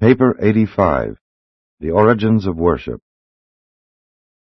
Paper 85 The Origins of Worship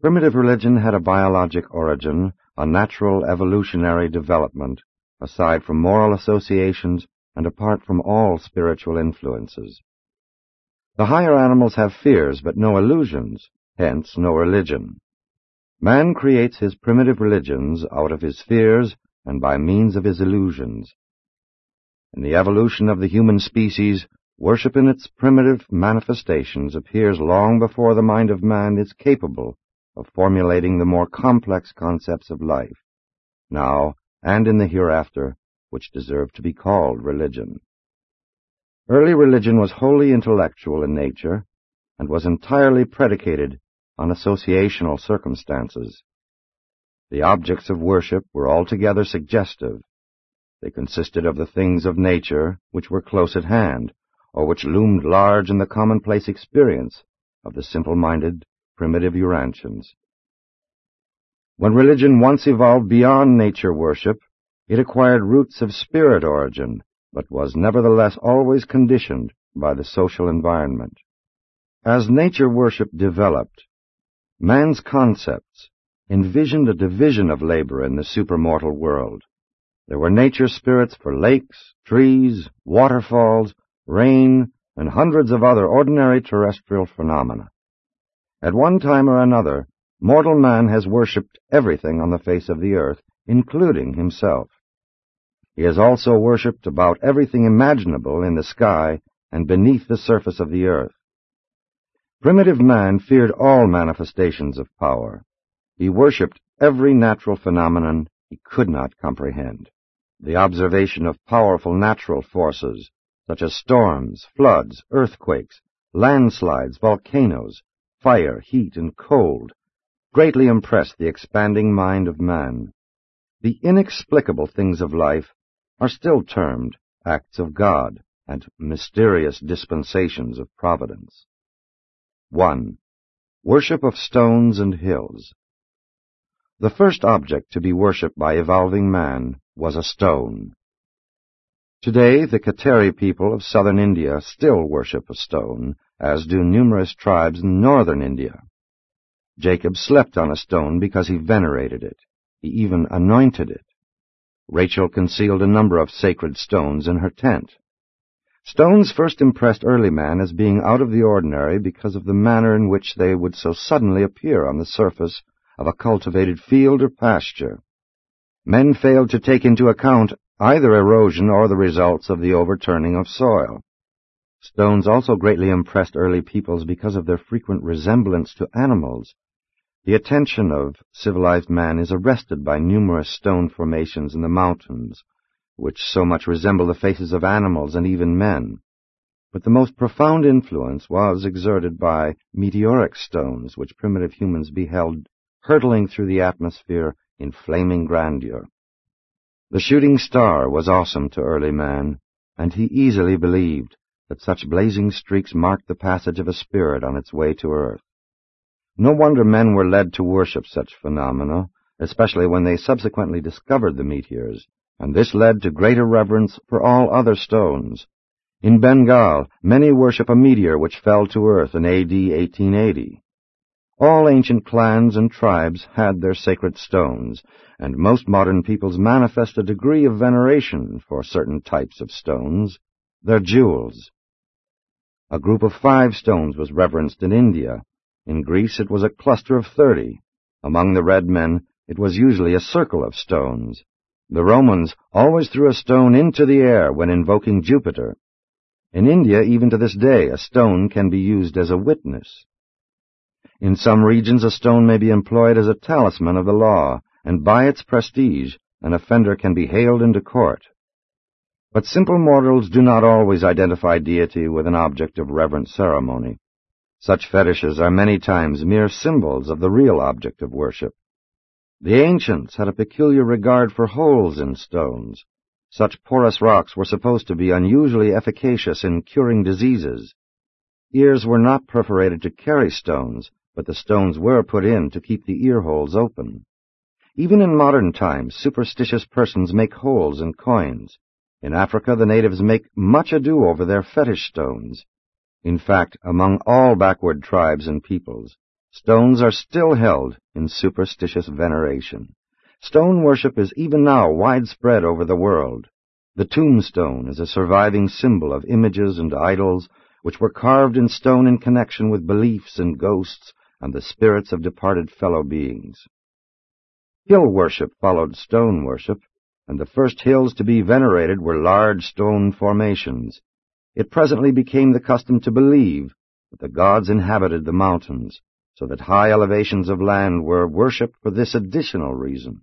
Primitive religion had a biologic origin, a natural evolutionary development, aside from moral associations and apart from all spiritual influences. The higher animals have fears but no illusions, hence no religion. Man creates his primitive religions out of his fears and by means of his illusions. In the evolution of the human species, worship in its primitive manifestations appears long before the mind of man is capable of formulating the more complex concepts of life, now and in the hereafter, which deserve to be called religion. Early religion was wholly intellectual in nature and was entirely predicated on associational circumstances. The objects of worship were altogether suggestive. They consisted of the things of nature which were close at hand, or which loomed large in the commonplace experience of the simple-minded, primitive Urantians. When religion once evolved beyond nature worship, it acquired roots of spirit origin, but was nevertheless always conditioned by the social environment. As nature worship developed, man's concepts envisioned a division of labor in the supermortal world. There were nature spirits for lakes, trees, waterfalls, rain, and hundreds of other ordinary terrestrial phenomena. At one time or another, mortal man has worshipped everything on the face of the earth, including himself. He has also worshipped about everything imaginable in the sky and beneath the surface of the earth. Primitive man feared all manifestations of power. He worshipped every natural phenomenon he could not comprehend. The observation of powerful natural forces, such as storms, floods, earthquakes, landslides, volcanoes, fire, heat, and cold, greatly impressed the expanding mind of man. The inexplicable things of life are still termed acts of God and mysterious dispensations of providence. 1. Worship of stones and hills. The first object to be worshipped by evolving man was a stone. Today, the Kateri people of southern India still worship a stone, as do numerous tribes in northern India. Jacob slept on a stone because he venerated it. He even anointed it. Rachel concealed a number of sacred stones in her tent. Stones first impressed early man as being out of the ordinary because of the manner in which they would so suddenly appear on the surface of a cultivated field or pasture. Men failed to take into account either erosion or the results of the overturning of soil. Stones also greatly impressed early peoples because of their frequent resemblance to animals. The attention of civilized man is arrested by numerous stone formations in the mountains, which so much resemble the faces of animals and even men. But the most profound influence was exerted by meteoric stones, which primitive humans beheld hurtling through the atmosphere in flaming grandeur. The shooting star was awesome to early man, and he easily believed that such blazing streaks marked the passage of a spirit on its way to earth. No wonder men were led to worship such phenomena, especially when they subsequently discovered the meteors, and this led to greater reverence for all other stones. In Bengal, many worship a meteor which fell to earth in AD 1880. All ancient clans and tribes had their sacred stones, and most modern peoples manifest a degree of veneration for certain types of stones, their jewels. A group of five stones was reverenced in India. In Greece it was a cluster of thirty. Among the red men it was usually a circle of stones. The Romans always threw a stone into the air when invoking Jupiter. In India, even to this day, a stone can be used as a witness. In some regions, a stone may be employed as a talisman of the law, and by its prestige, an offender can be haled into court. But simple mortals do not always identify deity with an object of reverent ceremony. Such fetishes are many times mere symbols of the real object of worship. The ancients had a peculiar regard for holes in stones. Such porous rocks were supposed to be unusually efficacious in curing diseases. Ears were not perforated to carry stones, but the stones were put in to keep the ear holes open. Even in modern times, superstitious persons make holes in coins. In Africa, the natives make much ado over their fetish stones. In fact, among all backward tribes and peoples, stones are still held in superstitious veneration. Stone worship is even now widespread over the world. The tombstone is a surviving symbol of images and idols which were carved in stone in connection with beliefs and ghosts and the spirits of departed fellow beings. Hill worship followed stone worship, and the first hills to be venerated were large stone formations. It presently became the custom to believe that the gods inhabited the mountains, so that high elevations of land were worshipped for this additional reason.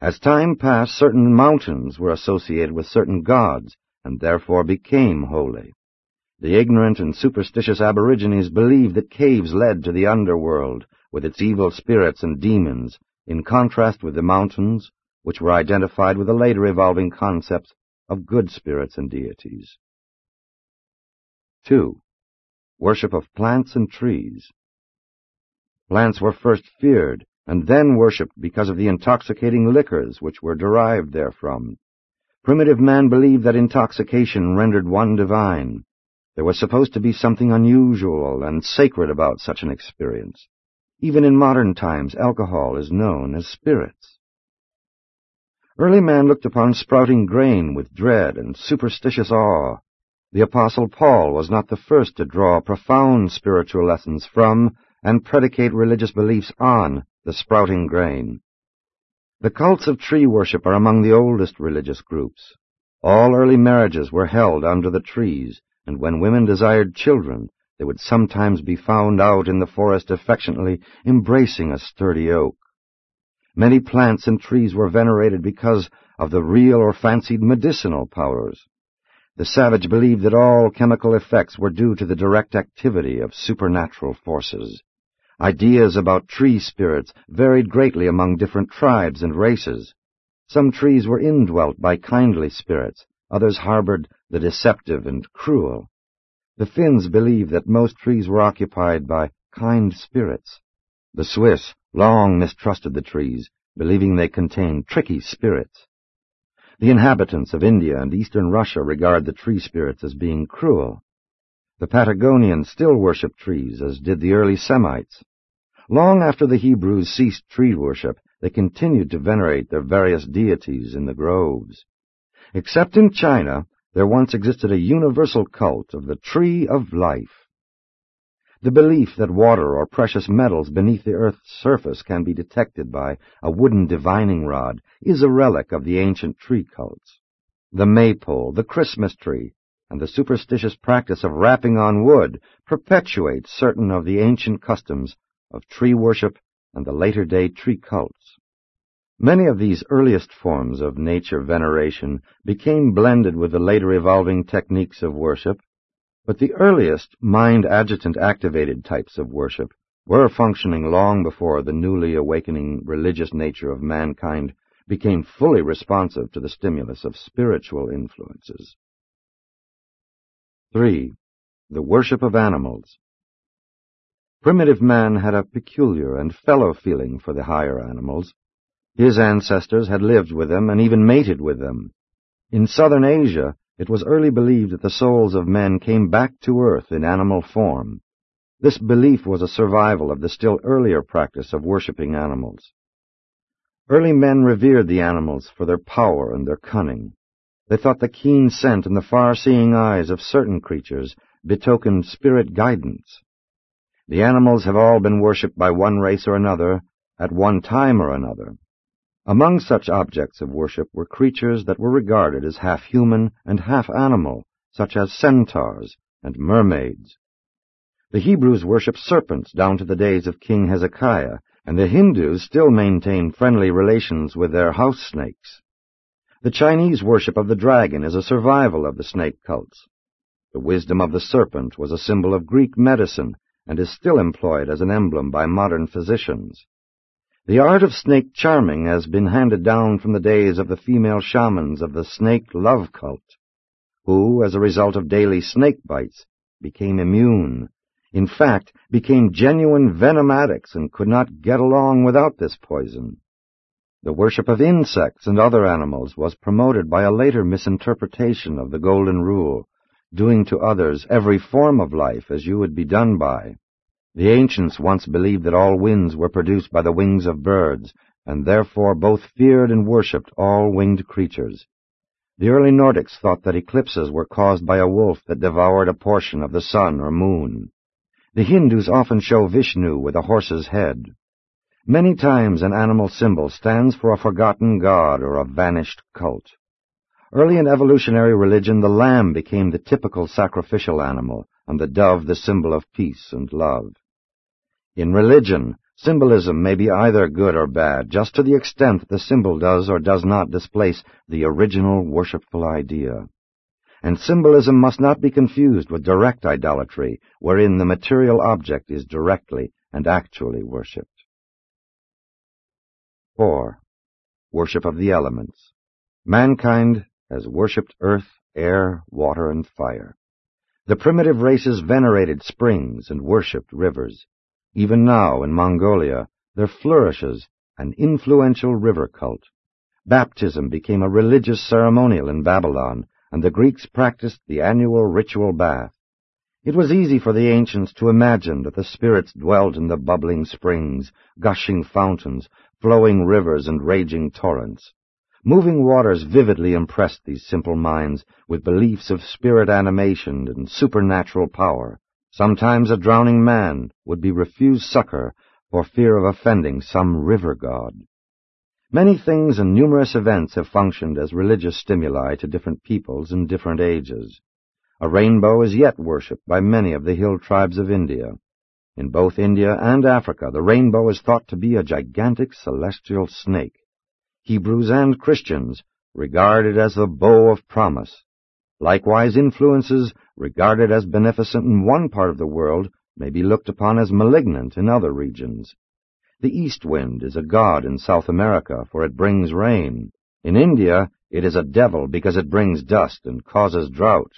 As time passed, certain mountains were associated with certain gods, and therefore became holy. The ignorant and superstitious aborigines believed that caves led to the underworld, with its evil spirits and demons, in contrast with the mountains, which were identified with the later evolving concepts of good spirits and deities. 2. Worship of plants and trees. Plants were first feared and then worshipped because of the intoxicating liquors which were derived therefrom. Primitive man believed that intoxication rendered one divine. There was supposed to be something unusual and sacred about such an experience. Even in modern times, alcohol is known as spirits. Early man looked upon sprouting grain with dread and superstitious awe. The Apostle Paul was not the first to draw profound spiritual lessons from and predicate religious beliefs on the sprouting grain. The cults of tree worship are among the oldest religious groups. All early marriages were held under the trees, and when women desired children, they would sometimes be found out in the forest affectionately embracing a sturdy oak. Many plants and trees were venerated because of the real or fancied medicinal powers. The savage believed that all chemical effects were due to the direct activity of supernatural forces. Ideas about tree spirits varied greatly among different tribes and races. Some trees were indwelt by kindly spirits, others harbored the deceptive and cruel. The Finns believed that most trees were occupied by kind spirits. The Swiss long mistrusted the trees, believing they contained tricky spirits. The inhabitants of India and eastern Russia regard the tree spirits as being cruel. The Patagonians still worship trees, as did the early Semites. Long after the Hebrews ceased tree worship, they continued to venerate their various deities in the groves. Except in China, there once existed a universal cult of the tree of life. The belief that water or precious metals beneath the earth's surface can be detected by a wooden divining rod is a relic of the ancient tree cults. The maypole, the Christmas tree, and the superstitious practice of rapping on wood perpetuate certain of the ancient customs of tree worship and the later-day tree cults. Many of these earliest forms of nature veneration became blended with the later evolving techniques of worship, but the earliest mind-adjutant activated types of worship were functioning long before the newly awakening religious nature of mankind became fully responsive to the stimulus of spiritual influences. 3. The worship of animals. Primitive man had a peculiar and fellow feeling for the higher animals. His ancestors had lived with them and even mated with them. In southern Asia, it was early believed that the souls of men came back to earth in animal form. This belief was a survival of the still earlier practice of worshipping animals. Early men revered the animals for their power and their cunning. They thought the keen scent and the far-seeing eyes of certain creatures betokened spirit guidance. The animals have all been worshipped by one race or another at one time or another. Among such objects of worship were creatures that were regarded as half human and half animal, such as centaurs and mermaids. The Hebrews worshipped serpents down to the days of King Hezekiah, and the Hindus still maintain friendly relations with their house snakes. The Chinese worship of the dragon is a survival of the snake cults. The wisdom of the serpent was a symbol of Greek medicine and is still employed as an emblem by modern physicians. The art of snake charming has been handed down from the days of the female shamans of the snake love cult, who, as a result of daily snake bites, became immune, in fact, became genuine venom addicts and could not get along without this poison. The worship of insects and other animals was promoted by a later misinterpretation of the Golden Rule, doing to others every form of life as you would be done by. The ancients once believed that all winds were produced by the wings of birds, and therefore both feared and worshipped all winged creatures. The early Nordics thought that eclipses were caused by a wolf that devoured a portion of the sun or moon. The Hindus often show Vishnu with a horse's head. Many times an animal symbol stands for a forgotten god or a vanished cult. Early in evolutionary religion, the lamb became the typical sacrificial animal, and the dove the symbol of peace and love. In religion, symbolism may be either good or bad, just to the extent the symbol does or does not displace the original worshipful idea. And symbolism must not be confused with direct idolatry, wherein the material object is directly and actually worshipped. 4. Worship of the elements. Mankind has worshipped earth, air, water, and fire. The primitive races venerated springs and worshipped rivers. Even now, in Mongolia, there flourishes an influential river cult. Baptism became a religious ceremonial in Babylon, and the Greeks practiced the annual ritual bath. It was easy for the ancients to imagine that the spirits dwelt in the bubbling springs, gushing fountains, flowing rivers, and raging torrents. Moving waters vividly impressed these simple minds with beliefs of spirit animation and supernatural power. Sometimes a drowning man would be refused succor for fear of offending some river god. Many things and numerous events have functioned as religious stimuli to different peoples in different ages. A rainbow is yet worshipped by many of the hill tribes of India. In both India and Africa, the rainbow is thought to be a gigantic celestial snake. Hebrews and Christians regard it as the bow of promise. Likewise, influences regarded as beneficent in one part of the world may be looked upon as malignant in other regions. The east wind is a god in South America, for it brings rain. In India, it is a devil because it brings dust and causes drought.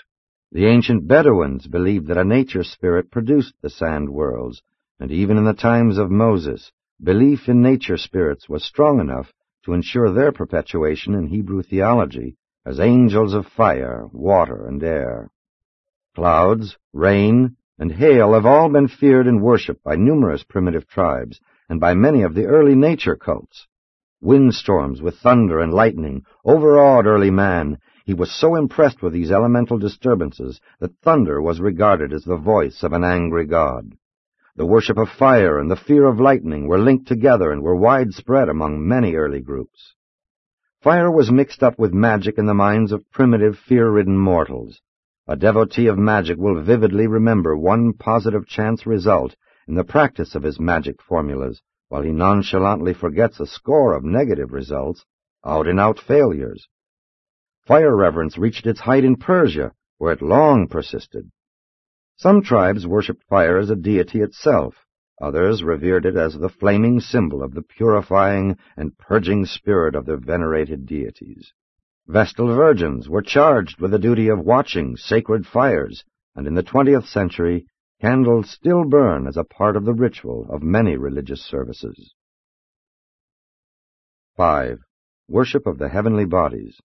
The ancient Bedouins believed that a nature spirit produced the sand worlds, and even in the times of Moses, belief in nature spirits was strong enough to ensure their perpetuation in Hebrew theology as angels of fire, water, and air. Clouds, rain, and hail have all been feared and worshipped by numerous primitive tribes and by many of the early nature cults. Windstorms with thunder and lightning overawed early man he was so impressed with these elemental disturbances that thunder was regarded as the voice of an angry god. The worship of fire and the fear of lightning were linked together and were widespread among many early groups. Fire was mixed up with magic in the minds of primitive, fear-ridden mortals. A devotee of magic will vividly remember one positive chance result in the practice of his magic formulas, while he nonchalantly forgets a score of negative results, out-and-out failures. Fire reverence reached its height in Persia, where it long persisted. Some tribes worshipped fire as a deity itself. Others revered it as the flaming symbol of the purifying and purging spirit of their venerated deities. Vestal virgins were charged with the duty of watching sacred fires, and in the twentieth century candles still burn as a part of the ritual of many religious services. 5. Worship of the Heavenly Bodies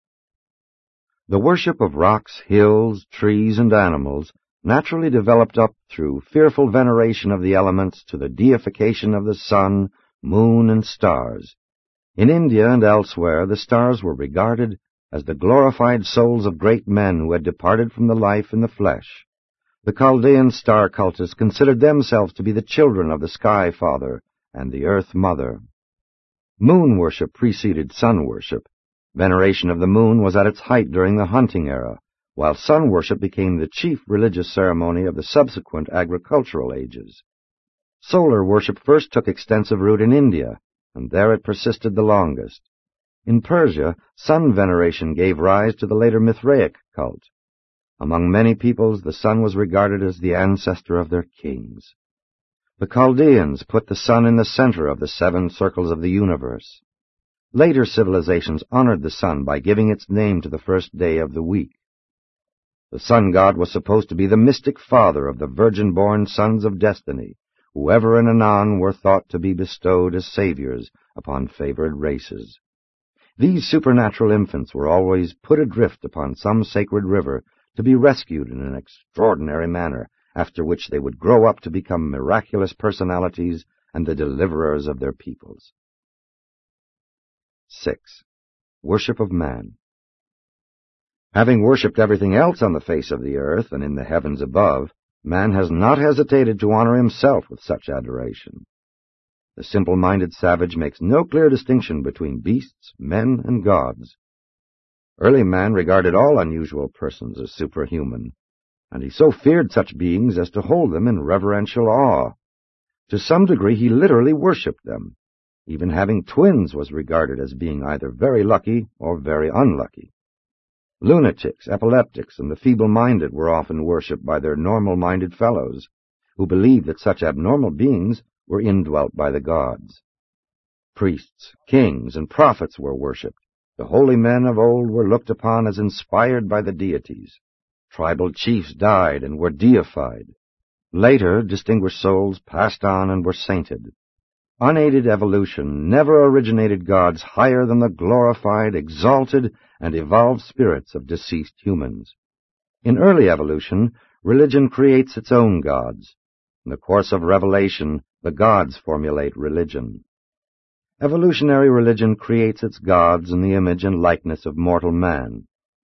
the worship of rocks, hills, trees, and animals naturally developed up through fearful veneration of the elements to the deification of the sun, moon, and stars. In India and elsewhere, the stars were regarded as the glorified souls of great men who had departed from the life in the flesh. The Chaldean star cultists considered themselves to be the children of the Sky Father and the Earth Mother. Moon worship preceded sun worship, Veneration of the moon was at its height during the hunting era, while sun worship became the chief religious ceremony of the subsequent agricultural ages. Solar worship first took extensive root in India, and there it persisted the longest. In Persia, sun veneration gave rise to the later Mithraic cult. Among many peoples, the sun was regarded as the ancestor of their kings. The Chaldeans put the sun in the center of the seven circles of the universe. Later civilizations honored the sun by giving its name to the first day of the week. The sun god was supposed to be the mystic father of the virgin-born sons of destiny, who ever and anon were thought to be bestowed as saviors upon favored races. These supernatural infants were always put adrift upon some sacred river to be rescued in an extraordinary manner, after which they would grow up to become miraculous personalities and the deliverers of their peoples. 6. Worship of Man Having worshipped everything else on the face of the earth and in the heavens above, man has not hesitated to honor himself with such adoration. The simple-minded savage makes no clear distinction between beasts, men, and gods. Early man regarded all unusual persons as superhuman, and he so feared such beings as to hold them in reverential awe. To some degree he literally worshipped them. Even having twins was regarded as being either very lucky or very unlucky. Lunatics, epileptics, and the feeble-minded were often worshipped by their normal-minded fellows, who believed that such abnormal beings were indwelt by the gods. Priests, kings, and prophets were worshipped. The holy men of old were looked upon as inspired by the deities. Tribal chiefs died and were deified. Later, distinguished souls passed on and were sainted. Unaided evolution never originated gods higher than the glorified, exalted, and evolved spirits of deceased humans. In early evolution, religion creates its own gods. In the course of revelation, the gods formulate religion. Evolutionary religion creates its gods in the image and likeness of mortal man.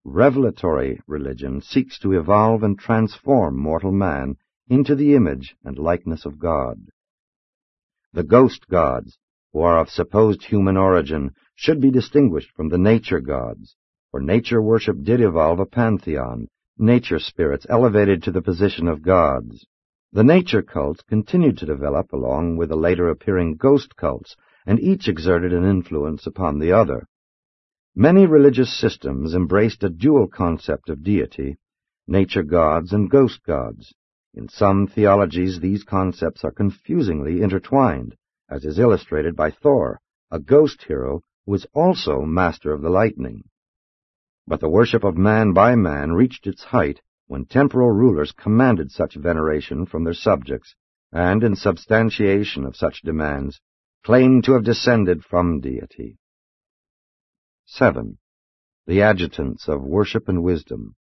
Revelatory religion seeks to evolve and transform mortal man into the image and likeness of God. The ghost gods, who are of supposed human origin, should be distinguished from the nature gods, for nature worship did evolve a pantheon, nature spirits elevated to the position of gods. The nature cults continued to develop along with the later appearing ghost cults, and each exerted an influence upon the other. Many religious systems embraced a dual concept of deity, nature gods and ghost gods. In some theologies, these concepts are confusingly intertwined, as is illustrated by Thor, a ghost hero who is also master of the lightning. But the worship of man by man reached its height when temporal rulers commanded such veneration from their subjects, and in substantiation of such demands, claimed to have descended from deity. 7. The adjutants of worship and wisdom.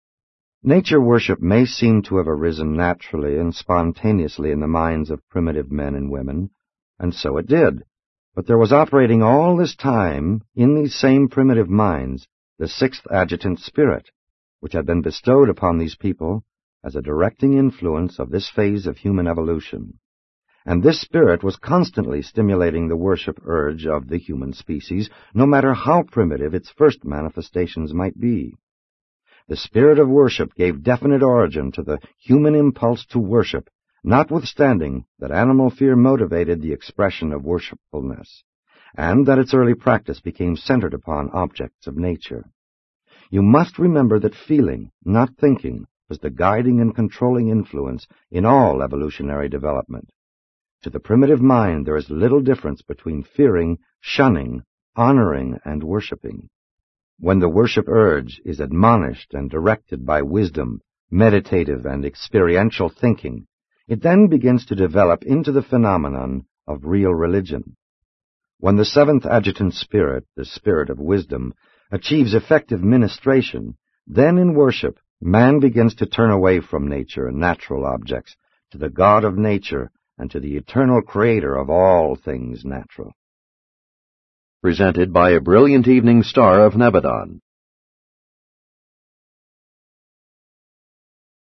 Nature worship may seem to have arisen naturally and spontaneously in the minds of primitive men and women, and so it did. But there was operating all this time in these same primitive minds the sixth adjutant spirit, which had been bestowed upon these people as a directing influence of this phase of human evolution. And this spirit was constantly stimulating the worship urge of the human species, no matter how primitive its first manifestations might be. The spirit of worship gave definite origin to the human impulse to worship, notwithstanding that animal fear motivated the expression of worshipfulness, and that its early practice became centered upon objects of nature. You must remember that feeling, not thinking, was the guiding and controlling influence in all evolutionary development. To the primitive mind, there is little difference between fearing, shunning, honoring, and worshiping. When the worship urge is admonished and directed by wisdom, meditative and experiential thinking, it then begins to develop into the phenomenon of real religion. When the seventh adjutant spirit, the spirit of wisdom, achieves effective ministration, then in worship man begins to turn away from nature and natural objects to the God of nature and to the eternal creator of all things natural. Presented by a brilliant evening star of Nebadon.